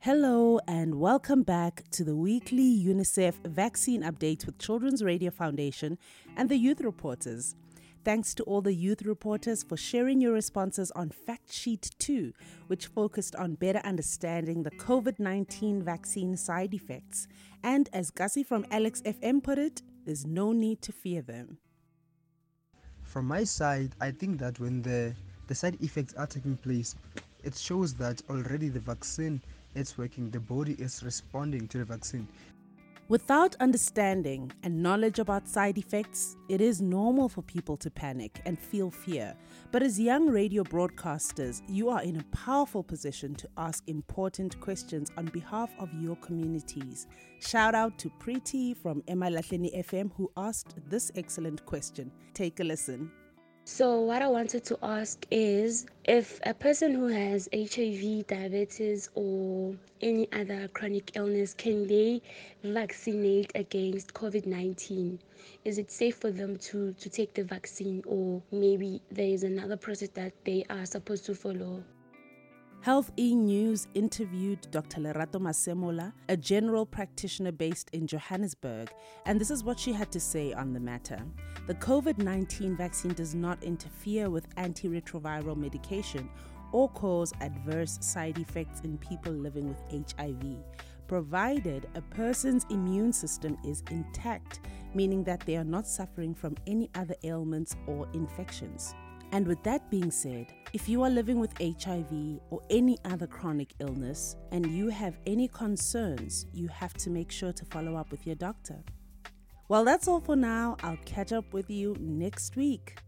Hello, and welcome back to the weekly UNICEF vaccine update with Children's Radio Foundation and the Youth Reporters. Thanks to all the youth reporters for sharing your responses on Fact Sheet 2, which focused on better understanding the COVID 19 vaccine side effects. And as Kasi from Alex FM put it, there's no need to fear them. From my side, I think that when the, the side effects are taking place, it shows that already the vaccine is working, the body is responding to the vaccine. Without understanding and knowledge about side effects, it is normal for people to panic and feel fear. But as young radio broadcasters, you are in a powerful position to ask important questions on behalf of your communities. Shout out to Preeti from Emalahleni FM who asked this excellent question. Take a listen. So, what I wanted to ask is if a person who has HIV, diabetes, or any other chronic illness can they vaccinate against COVID 19? Is it safe for them to, to take the vaccine, or maybe there is another process that they are supposed to follow? Health E News interviewed Dr. Lerato Masemola, a general practitioner based in Johannesburg, and this is what she had to say on the matter. The COVID 19 vaccine does not interfere with antiretroviral medication or cause adverse side effects in people living with HIV, provided a person's immune system is intact, meaning that they are not suffering from any other ailments or infections. And with that being said, if you are living with HIV or any other chronic illness and you have any concerns, you have to make sure to follow up with your doctor. Well, that's all for now. I'll catch up with you next week.